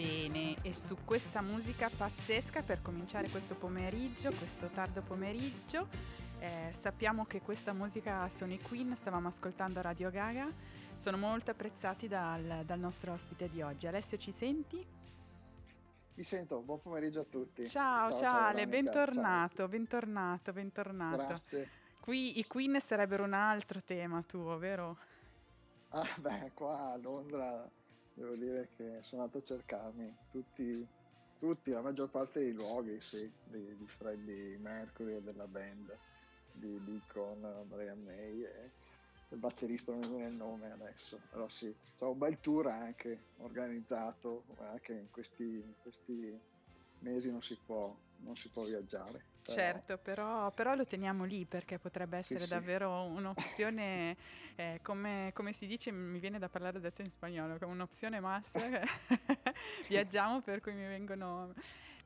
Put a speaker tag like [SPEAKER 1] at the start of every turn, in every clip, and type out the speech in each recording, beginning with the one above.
[SPEAKER 1] Bene, e su questa musica pazzesca per cominciare questo pomeriggio, questo tardo pomeriggio, eh, sappiamo che questa musica sono i Queen, stavamo ascoltando Radio Gaga, sono molto apprezzati dal, dal nostro ospite di oggi. Alessio, ci senti?
[SPEAKER 2] Vi sento, buon pomeriggio a tutti.
[SPEAKER 1] Ciao, ciao, ciao Ale, bentornato, ciao. bentornato, bentornato.
[SPEAKER 2] Grazie.
[SPEAKER 1] Qui i Queen sarebbero un altro tema tuo, vero?
[SPEAKER 2] Ah, beh, qua a Londra devo dire che sono andato a cercarmi tutti, tutti la maggior parte dei luoghi, sì, di, di Freddie Mercury e della band, di Deacon, Brian May e il batterista non mi viene il nome adesso, però sì, c'è un bel tour anche organizzato, anche in questi, in questi mesi non si può, non si può viaggiare.
[SPEAKER 1] Però... Certo, però, però, lo teniamo lì perché potrebbe essere sì, davvero sì. un'opzione, eh, come, come, si dice, mi viene da parlare adesso in spagnolo, come un'opzione massa, viaggiamo per cui mi vengono...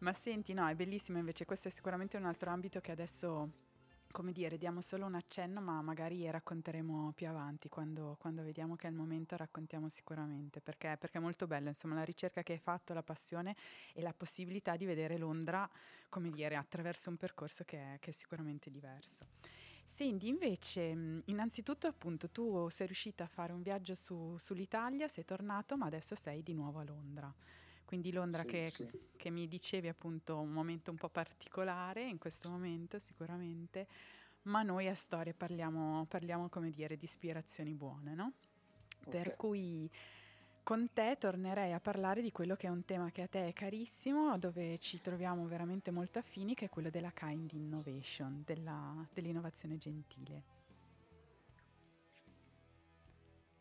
[SPEAKER 1] Ma senti, no, è bellissimo invece, questo è sicuramente un altro ambito che adesso come dire, diamo solo un accenno, ma magari racconteremo più avanti, quando, quando vediamo che è il momento raccontiamo sicuramente, perché, perché, è molto bello, insomma, la ricerca che hai fatto, la passione e la possibilità di vedere Londra, come dire, attraverso un percorso che è, che è sicuramente diverso. Senti, invece, innanzitutto appunto tu sei riuscita a fare un viaggio su, sull'Italia, sei tornato, ma adesso sei di nuovo a Londra. Quindi Londra sì, che, sì. che, mi dicevi appunto un momento un po' particolare in questo momento sicuramente, ma noi a storia parliamo, parliamo come dire di ispirazioni buone, no? Okay. Per cui con te tornerei a parlare di quello che è un tema che a te è carissimo, dove ci troviamo veramente molto affini, che è quello della kind innovation, della, dell'innovazione gentile.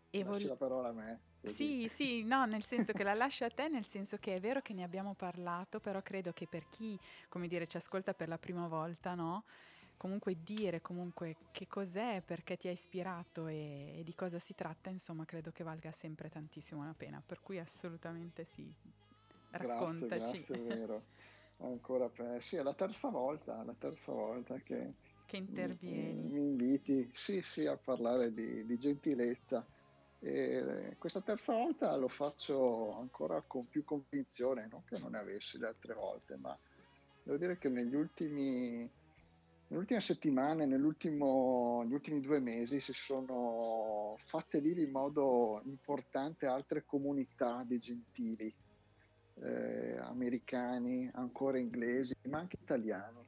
[SPEAKER 2] E Lasci vol- la parola a me.
[SPEAKER 1] Sì, sì, no, nel senso che la lascio a te, nel senso che è vero che ne abbiamo parlato, però credo che per chi, come dire, ci ascolta per la prima volta, no? Comunque dire comunque che cos'è, perché ti ha ispirato e, e di cosa si tratta, insomma, credo che valga sempre tantissimo la pena. Per cui assolutamente sì, raccontaci.
[SPEAKER 2] Grazie, grazie, è vero. Ancora per... Sì, è la terza volta, la terza volta che...
[SPEAKER 1] Che intervieni.
[SPEAKER 2] Mi, mi inviti, sì, sì, a parlare di, di gentilezza e questa terza volta lo faccio ancora con più convinzione, non che non ne avessi le altre volte, ma devo dire che negli ultimi, nelle ultime settimane, negli ultimi due mesi si sono fatte lì in modo importante altre comunità di gentili, eh, americani, ancora inglesi, ma anche italiani.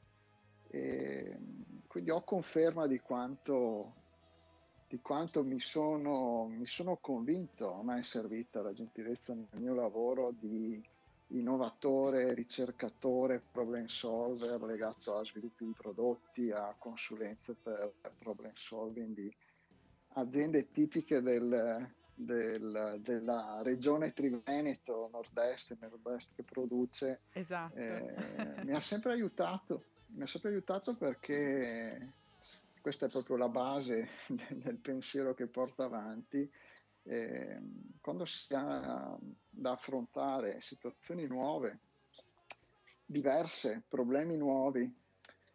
[SPEAKER 2] E quindi ho conferma di quanto di quanto mi sono, mi sono convinto, me è servita la gentilezza nel mio lavoro di innovatore, ricercatore, problem solver legato a sviluppi di prodotti, a consulenze per problem solving di aziende tipiche del, del, della regione Triveneto, nord-est e nord-est che produce.
[SPEAKER 1] Esatto.
[SPEAKER 2] Eh, mi ha sempre aiutato, mi ha sempre aiutato perché questa è proprio la base del pensiero che porto avanti. Eh, quando si ha da affrontare situazioni nuove, diverse, problemi nuovi,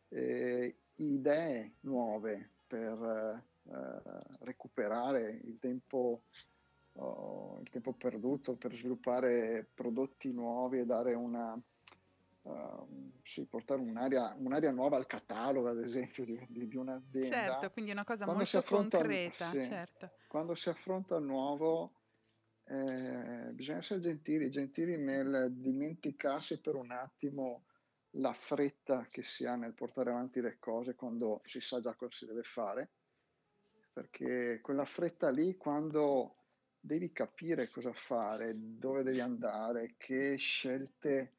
[SPEAKER 2] eh, idee nuove per eh, recuperare il tempo, oh, il tempo perduto, per sviluppare prodotti nuovi e dare una Uh, sì, portare un'area, un'area, nuova al catalogo, ad esempio, di, di, di un'azienda.
[SPEAKER 1] Certo, quindi una cosa quando molto concreta. Sì, certo.
[SPEAKER 2] Quando si affronta il nuovo, eh, bisogna essere gentili, gentili nel dimenticarsi per un attimo la fretta che si ha nel portare avanti le cose quando si sa già cosa si deve fare, perché quella fretta lì, quando devi capire cosa fare, dove devi andare, che scelte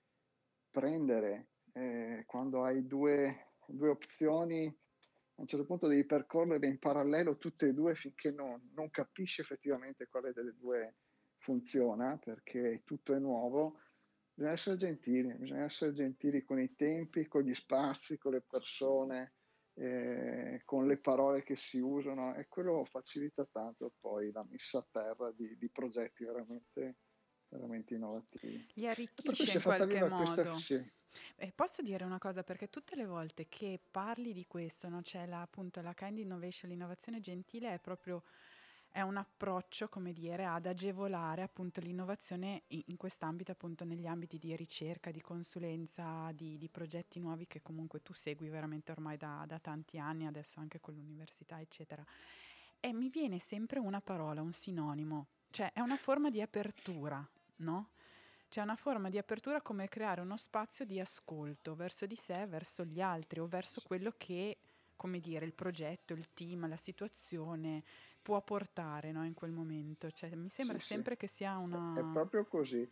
[SPEAKER 2] prendere eh, quando hai due, due, opzioni, a un certo punto devi percorrere in parallelo tutte e due finché non, non capisci effettivamente quale delle due funziona, perché tutto è nuovo. Bisogna essere gentili, bisogna essere gentili con i tempi, con gli spazi, con le persone, eh, con le parole che si usano e quello facilita tanto poi la messa a terra di, di progetti veramente veramente innovativi.
[SPEAKER 1] Li arricchisce in qualche modo. Questa, sì. eh, posso dire una cosa, perché tutte le volte che parli di questo, no, c'è la, appunto la kind innovation, l'innovazione gentile è proprio è un approccio, come dire, ad agevolare appunto l'innovazione in, in quest'ambito, appunto negli ambiti di ricerca, di consulenza, di, di, progetti nuovi che comunque tu segui veramente ormai da, da tanti anni, adesso anche con l'università, eccetera. E mi viene sempre una parola, un sinonimo, cioè è una forma di apertura, no? C'è una forma di apertura come creare uno spazio di ascolto verso di sé, verso gli altri o verso quello che, come dire, il progetto, il team, la situazione può portare no, in quel momento. Cioè, mi sembra sì, sempre sì. che sia una...
[SPEAKER 2] È proprio così.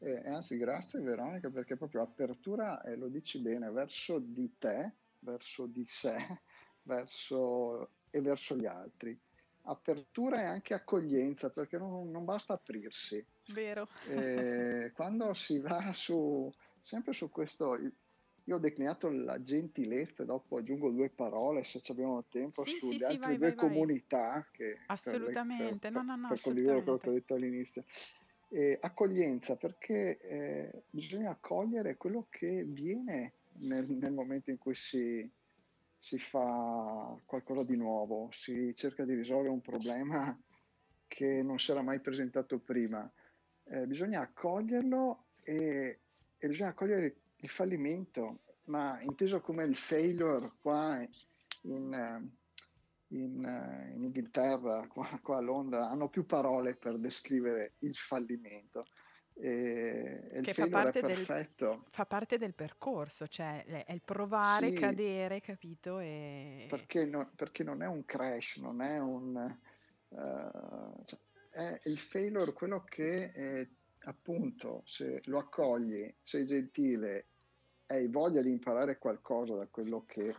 [SPEAKER 2] Eh, anzi, grazie Veronica, perché proprio apertura, eh, lo dici bene, verso di te, verso di sé, verso e verso gli altri apertura e anche accoglienza, perché non, non basta aprirsi.
[SPEAKER 1] Vero.
[SPEAKER 2] E quando si va su, sempre su questo, io ho declinato la gentilezza, dopo aggiungo due parole se abbiamo tempo,
[SPEAKER 1] sì,
[SPEAKER 2] sulle
[SPEAKER 1] sì,
[SPEAKER 2] altre
[SPEAKER 1] sì, vai,
[SPEAKER 2] due
[SPEAKER 1] vai,
[SPEAKER 2] comunità. Che,
[SPEAKER 1] assolutamente,
[SPEAKER 2] per,
[SPEAKER 1] no, no, no,
[SPEAKER 2] per condividere quello che ho detto all'inizio. E accoglienza, perché eh, bisogna accogliere quello che viene nel, nel momento in cui si, si fa qualcosa di nuovo, si cerca di risolvere un problema che non si era mai presentato prima. Eh, bisogna accoglierlo e, e, bisogna accogliere il fallimento, ma inteso come il failure qua in, in, in Inghilterra, qua, qua a Londra, hanno più parole per descrivere il fallimento e,
[SPEAKER 1] che fa parte, del, fa parte, del, percorso, cioè è il provare, sì, cadere, capito? E...
[SPEAKER 2] Perché, no, perché, non è un crash, non è un... Uh, cioè, è il failure quello che eh, appunto se lo accogli, sei gentile hai voglia di imparare qualcosa da quello che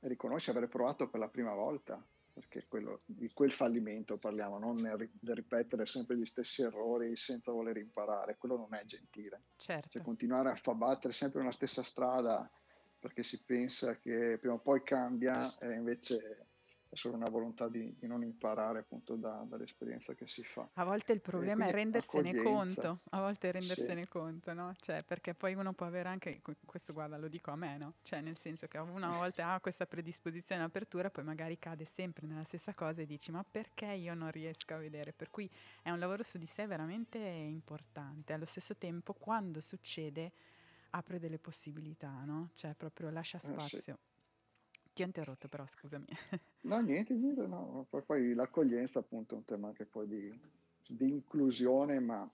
[SPEAKER 2] riconosci aver provato per la prima volta perché quello, di quel fallimento parliamo, non nel, ripetere sempre gli stessi errori senza voler imparare, quello non è gentile.
[SPEAKER 1] Certo.
[SPEAKER 2] Cioè, continuare a fa battere sempre una stessa strada perché si pensa che prima o poi cambia e invece è solo una volontà di, di non imparare appunto da, dall'esperienza che si fa.
[SPEAKER 1] A volte il problema è rendersene conto, a volte è rendersene sì. conto, no? Cioè, perché poi uno può avere anche, questo guarda lo dico a me, no? Cioè nel senso che una volta ha questa predisposizione all'apertura, poi magari cade sempre nella stessa cosa e dici ma perché io non riesco a vedere? Per cui è un lavoro su di sé veramente importante, allo stesso tempo quando succede apre delle possibilità, no? Cioè proprio lascia spazio. Eh, sì ti ho interrotto però, scusami.
[SPEAKER 2] No, niente, niente, no. Poi, poi l'accoglienza appunto è un tema anche poi di, di inclusione, ma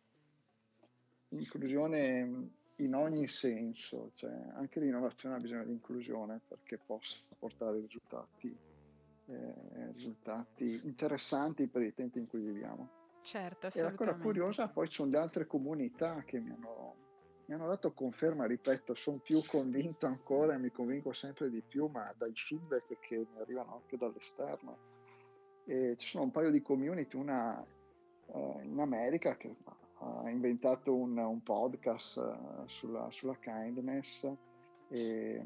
[SPEAKER 2] inclusione in ogni senso, cioè anche l'innovazione ha bisogno di inclusione perché possa portare risultati, eh, risultati interessanti per i tempi in cui viviamo.
[SPEAKER 1] Certo,
[SPEAKER 2] assolutamente. E la cosa curiosa poi sono le altre comunità che mi hanno mi hanno dato conferma, ripeto, sono più convinto ancora e mi convinco sempre di più, ma dai feedback che mi arrivano anche dall'esterno. E ci sono un paio di community, una uh, in America che ha inventato un, un podcast uh, sulla, sulla, kindness e,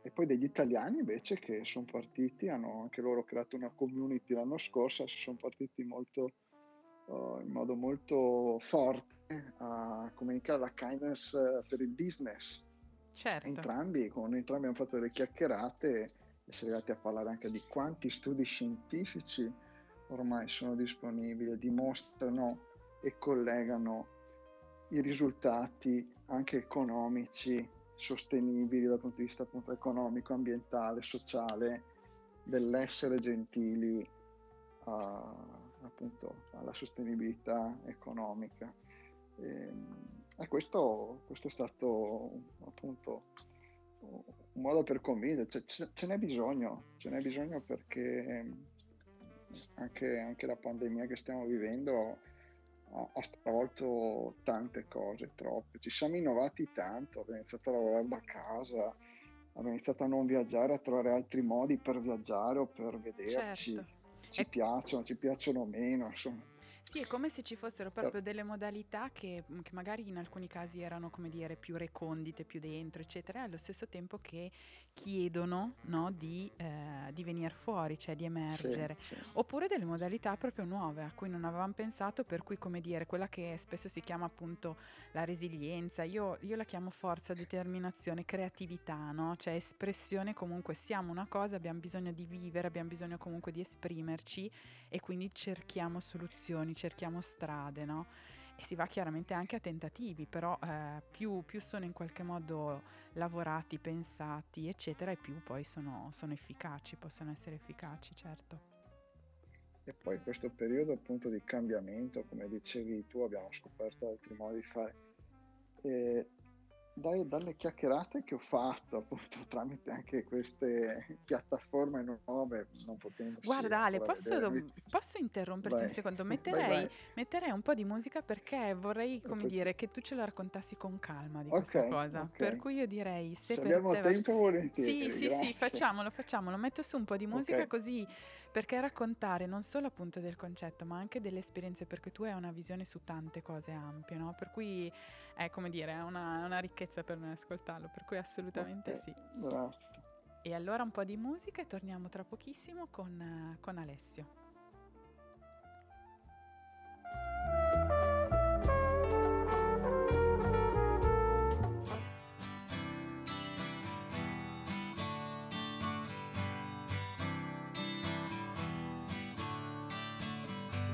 [SPEAKER 2] e, poi degli italiani invece che sono partiti, hanno anche loro creato una community l'anno scorso, si sono partiti molto, uh, in modo molto forte a comunicare la kindness eh, per il business.
[SPEAKER 1] Certo.
[SPEAKER 2] Entrambi, con entrambi abbiamo fatto delle chiacchierate e siamo arrivati a parlare anche di quanti studi scientifici ormai sono disponibili, dimostrano e collegano i risultati anche economici sostenibili dal punto di vista appunto economico, ambientale, sociale dell'essere gentili a, appunto alla sostenibilità economica. E, ehm, e questo, questo, è stato appunto un modo per convincere, cioè, ce, ce, n'è bisogno, ce n'è bisogno perché anche, anche la pandemia che stiamo vivendo ha, ha, stravolto tante cose, troppe. Ci siamo innovati tanto, abbiamo iniziato a lavorare da casa, abbiamo iniziato a non viaggiare, a trovare altri modi per viaggiare o per vederci. Certo. Ci e... piacciono, ci piacciono meno, insomma
[SPEAKER 1] Sì, è come se ci fossero proprio delle modalità che, che, magari in alcuni casi erano, come dire, più recondite, più dentro, eccetera, e allo stesso tempo che chiedono no, di, eh, di venire fuori, cioè di emergere. Sì, sì. Oppure delle modalità proprio nuove a cui non avevamo pensato, per cui, come dire, quella che spesso si chiama appunto la resilienza, io, io la chiamo forza, determinazione, creatività, no? Cioè espressione comunque siamo una cosa, abbiamo bisogno di vivere, abbiamo bisogno comunque di esprimerci e quindi cerchiamo soluzioni, cerchiamo strade, no? E si va chiaramente anche a tentativi, però eh, più, più, sono in qualche modo lavorati, pensati, eccetera, e più poi sono, sono efficaci, possono essere efficaci, certo.
[SPEAKER 2] E poi questo periodo appunto di cambiamento, come dicevi tu, abbiamo scoperto altri modi di fare. E dai, dalle chiacchierate che ho fatto appunto tramite anche queste piattaforme nuove non potendo
[SPEAKER 1] guarda Ale posso, posso, interromperti vai. un secondo metterei, vai, vai. metterei, un po' di musica perché vorrei come dire che tu ce la raccontassi con calma di okay, questa cosa okay. per cui io direi se,
[SPEAKER 2] se abbiamo te tempo volentieri
[SPEAKER 1] sì sì grazie. sì facciamolo facciamolo metto su un po' di musica okay. così perché raccontare non solo appunto del concetto ma anche delle esperienze perché tu hai una visione su tante cose ampie no? per cui è come dire, è una, una ricchezza per me ascoltarlo, per cui assolutamente okay. sì.
[SPEAKER 2] Grazie.
[SPEAKER 1] E allora un po' di musica e torniamo tra pochissimo con, con Alessio.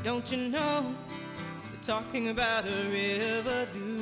[SPEAKER 1] Don't you know talking about a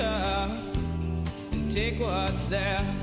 [SPEAKER 1] up and take what's theirs.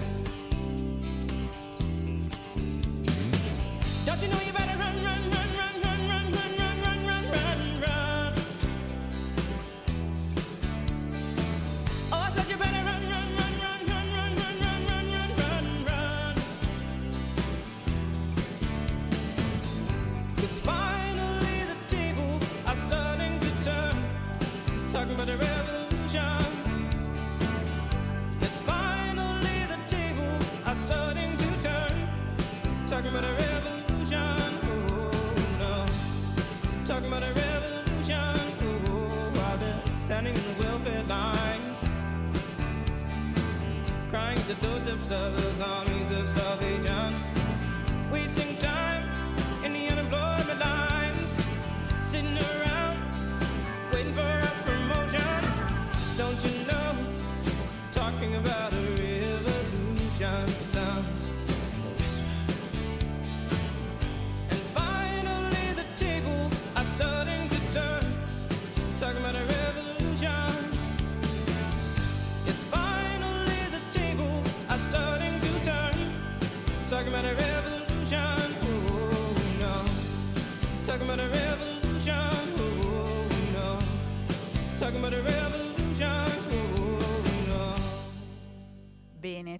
[SPEAKER 1] Waiting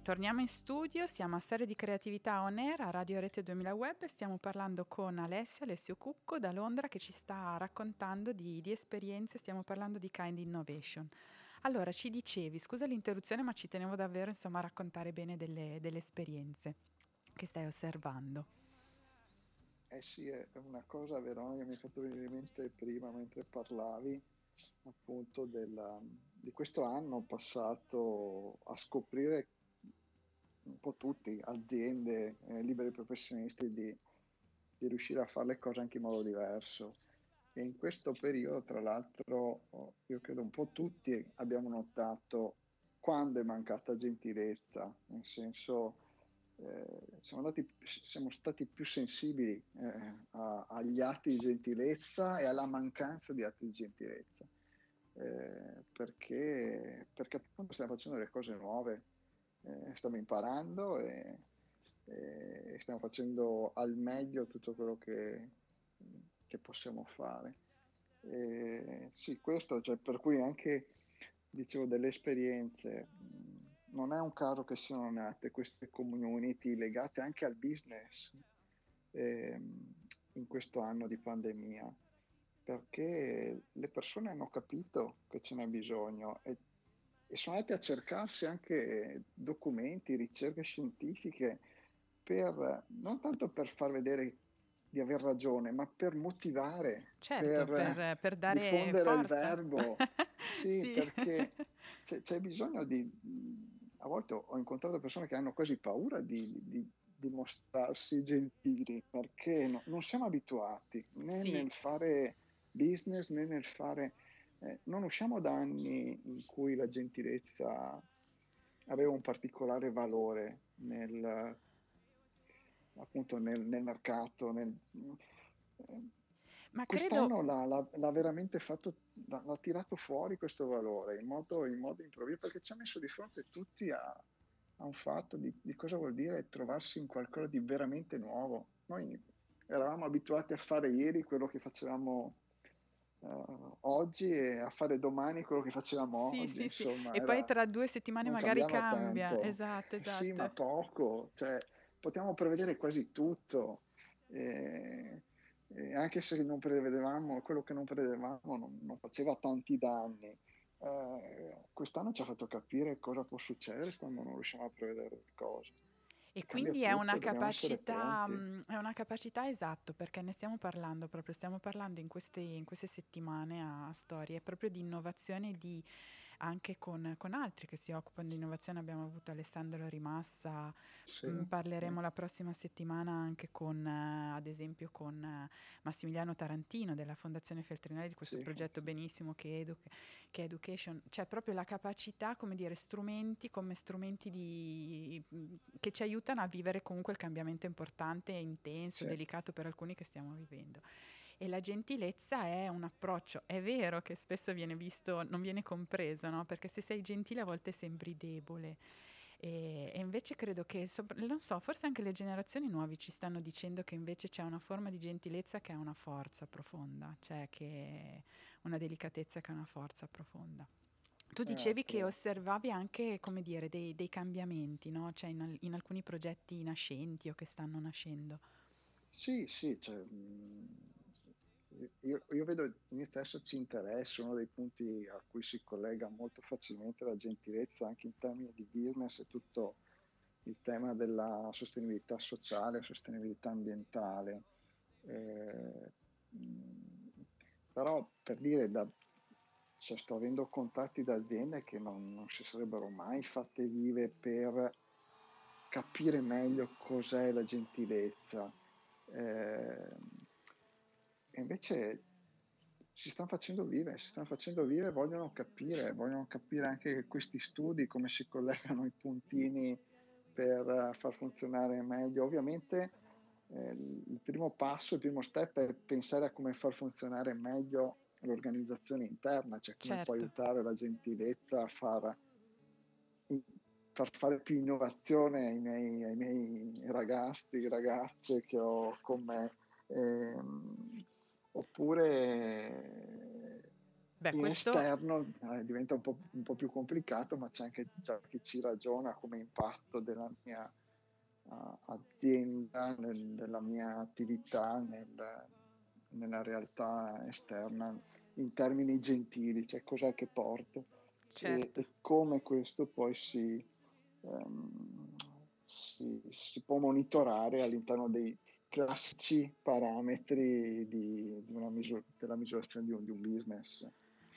[SPEAKER 1] torniamo in studio, siamo a Storia di Creatività On Air a Radio Rete 2000 Web stiamo parlando con Alessio, Alessio Cucco da Londra che ci sta raccontando di, di esperienze, stiamo parlando di Kind Innovation. Allora, ci dicevi, scusa l'interruzione ma ci tenevo davvero insomma a raccontare bene delle, delle esperienze che stai osservando.
[SPEAKER 2] Eh sì, è una cosa Veronica mi hai fatto venire in mente prima mentre parlavi appunto della, di questo anno passato a scoprire un po' tutti, aziende, eh, liberi professionisti, di, di, riuscire a fare le cose anche in modo diverso. E in questo periodo, tra l'altro, oh, io credo un po' tutti abbiamo notato quando è mancata gentilezza, nel senso eh, siamo, andati, siamo, stati più sensibili eh, a, agli atti di gentilezza e alla mancanza di atti di gentilezza, eh, perché, perché appunto stiamo facendo delle cose nuove, eh, stiamo imparando e, e, stiamo facendo al meglio tutto quello che, che possiamo fare. E, sì, questo, cioè, per cui anche, dicevo, delle esperienze non è un caso che siano nate queste community legate anche al business eh, in questo anno di pandemia, perché le persone hanno capito che ce n'è bisogno e, e sono andate a cercarsi anche documenti, ricerche scientifiche, per, non tanto per far vedere di aver ragione, ma per motivare,
[SPEAKER 1] certo, per, per, per dare
[SPEAKER 2] diffondere
[SPEAKER 1] forza.
[SPEAKER 2] il verbo. sì, sì. perché c'è, c'è bisogno di a volte ho incontrato persone che hanno quasi paura di, di, di mostrarsi gentili perché no, non siamo abituati né sì. nel fare business né nel fare... Eh, non usciamo da anni in cui la gentilezza aveva un particolare valore nel, appunto nel, nel mercato. Nel, eh, ma Quest'anno credo... l'ha, l'ha, l'ha veramente fatto, l'ha, l'ha, tirato fuori questo valore in modo, in modo improvviso perché ci ha messo di fronte tutti a, a un fatto di, di, cosa vuol dire trovarsi in qualcosa di veramente nuovo. Noi eravamo abituati a fare ieri quello che facevamo uh, oggi e a fare domani quello che facevamo
[SPEAKER 1] sì,
[SPEAKER 2] oggi.
[SPEAKER 1] Sì, insomma, sì. E poi tra due settimane magari cambia. Tanto. Esatto, esatto.
[SPEAKER 2] Sì, ma poco. Cioè, potiamo prevedere quasi tutto. E e anche se non prevedevamo, quello che non prevedevamo non, non faceva tanti danni. Eh, quest'anno ci ha fatto capire cosa può succedere quando non riusciamo a prevedere le cose.
[SPEAKER 1] E quindi è una, capacità, mm, è una capacità esatto, perché ne stiamo parlando proprio, stiamo parlando in queste, in queste settimane a storie proprio di innovazione, di anche con, con, altri che si occupano di innovazione. Abbiamo avuto Alessandro Rimassa, sì, mh, mm, parleremo sì. la prossima settimana anche con, uh, ad esempio, con uh, Massimiliano Tarantino della Fondazione Feltrinelli di questo sì, progetto benissimo che, edu- che, è Education. Cioè proprio la capacità, come dire, strumenti come strumenti di, mh, che ci aiutano a vivere comunque il cambiamento importante e intenso, delicato per alcuni che stiamo vivendo. E la gentilezza è un approccio, è vero che spesso viene visto, non viene compreso, no? perché se sei gentile a volte sembri debole. E, e, invece credo che, non so, forse anche le generazioni nuove ci stanno dicendo che invece c'è una forma di gentilezza che ha una forza profonda, cioè che una delicatezza che ha una forza profonda. Tu dicevi che osservavi anche, come dire, dei, dei cambiamenti, no? Cioè in, in, alcuni progetti nascenti o che stanno nascendo.
[SPEAKER 2] Sì, sì, cioè, io, io, vedo me stesso ci interessa, uno dei punti a cui si collega molto facilmente la gentilezza anche in termini di business è tutto il tema della sostenibilità sociale, sostenibilità ambientale. Eh, però per dire, da, cioè, sto avendo contatti da aziende che non, non, si sarebbero mai fatte vive per capire meglio cos'è la gentilezza. Eh, e invece si stanno facendo vive, si stanno facendo vive, vogliono capire, vogliono capire anche questi studi, come si collegano i puntini per far funzionare meglio. Ovviamente eh, il primo passo, il primo step è pensare a come far funzionare meglio l'organizzazione interna, cioè come certo. può aiutare la gentilezza a far, far fare più innovazione ai miei, ai miei ragazzi, ragazze che ho con me. Eh, oppure Beh, in questo... esterno eh, diventa un po', un po', più complicato, ma c'è anche già chi ci ragiona come impatto della mia uh, azienda, nel, della mia attività nel, nella realtà esterna in termini gentili, cioè cos'è che porto certo. e, e, come questo poi si, um, si, si può monitorare all'interno dei, classici parametri di, di misura, della misurazione di un, di un business.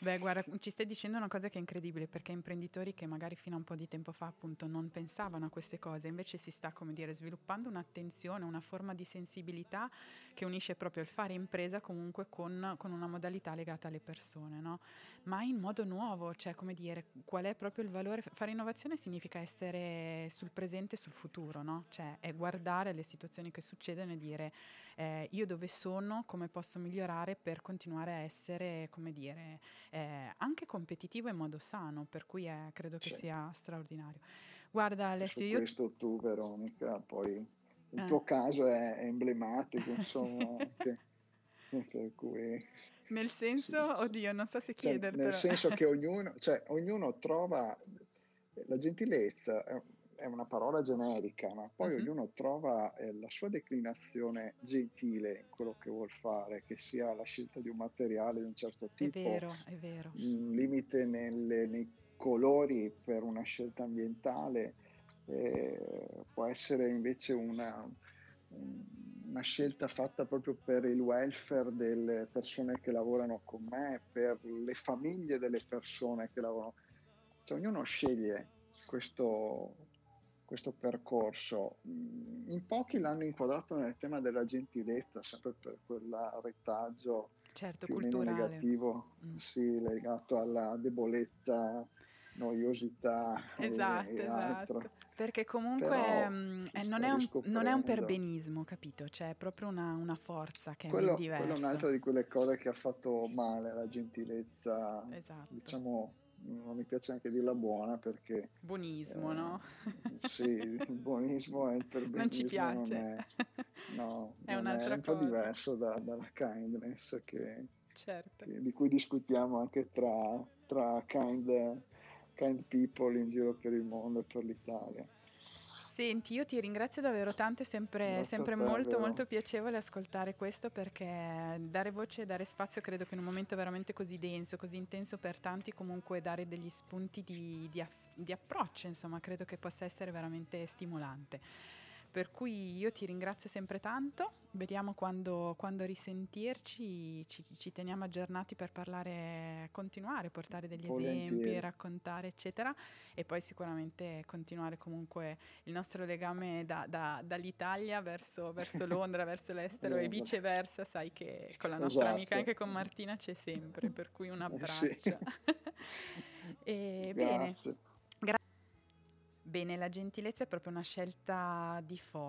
[SPEAKER 1] Beh, guarda, ci stai dicendo una cosa che è incredibile, perché imprenditori che magari fino a un po' di tempo fa appunto non pensavano a queste cose, invece si sta, come dire, sviluppando un'attenzione, una forma di sensibilità che unisce proprio il fare impresa comunque con, con una modalità legata alle persone, no? ma in modo nuovo, cioè come dire, qual è proprio il valore? Fare innovazione significa essere sul presente e sul futuro, no? cioè è guardare le situazioni che succedono e dire eh, io dove sono, come posso migliorare per continuare a essere, come dire, eh, anche competitivo in modo sano, per cui è, credo che sì. sia straordinario. Guarda Alessio, io...
[SPEAKER 2] Questo tu Veronica, poi il eh. tuo caso è, emblematico, insomma, anche, per cui...
[SPEAKER 1] Nel senso, sì, oddio, non so se cioè, chiedertelo.
[SPEAKER 2] Nel senso che ognuno, cioè, ognuno trova la gentilezza, è una parola generica, ma poi uh-huh. ognuno trova eh, la sua declinazione gentile in quello che vuol fare, che sia la scelta di un materiale di un certo tipo,
[SPEAKER 1] è vero, è vero.
[SPEAKER 2] un limite nelle, nei colori per una scelta ambientale, eh, può essere invece una, una scelta fatta proprio per il welfare delle persone che lavorano con me, per le famiglie delle persone che lavorano. Cioè, ognuno sceglie questo, questo percorso. Mm, in pochi l'hanno inquadrato nel tema della gentilezza, sempre per quell'arretaggio
[SPEAKER 1] certo,
[SPEAKER 2] più
[SPEAKER 1] culturale.
[SPEAKER 2] negativo, mm. sì, legato alla debolezza, noiosità
[SPEAKER 1] esatto,
[SPEAKER 2] e,
[SPEAKER 1] esatto. Perché comunque Però, mh, mm, non, è un, non, è un, perbenismo, capito? C'è cioè, proprio una, una, forza che
[SPEAKER 2] quello,
[SPEAKER 1] è diversa.
[SPEAKER 2] Quella è un'altra di quelle cose che ha fatto male la gentilezza, esatto. diciamo non mi piace anche dirla buona perché...
[SPEAKER 1] Buonismo, eh, no?
[SPEAKER 2] Sì, il buonismo è il perbenismo.
[SPEAKER 1] Non ci piace.
[SPEAKER 2] Non è, no,
[SPEAKER 1] è, un'altra
[SPEAKER 2] è un
[SPEAKER 1] cosa.
[SPEAKER 2] po' diverso da, dalla kindness che,
[SPEAKER 1] certo.
[SPEAKER 2] che, di cui discutiamo anche tra, tra kind, kind people in giro per il mondo e per l'Italia.
[SPEAKER 1] Senti, io ti ringrazio davvero tanto, è sempre, sempre molto molto piacevole ascoltare questo perché dare voce e dare spazio credo che in un momento veramente così denso, così intenso per tanti comunque dare degli spunti di, di, di approccio, insomma credo che possa essere veramente stimolante. Per cui io ti ringrazio sempre tanto, vediamo quando, quando risentirci, ci, ci, teniamo aggiornati per parlare, continuare, portare degli Volentieri. esempi, raccontare eccetera e poi sicuramente continuare comunque il nostro legame da, da, dall'Italia verso, verso Londra, verso l'estero e viceversa, sai che con la nostra esatto. amica anche con Martina c'è sempre, per cui un abbraccio. Sì. e, bene. Bene, la gentilezza è proprio una scelta di forza.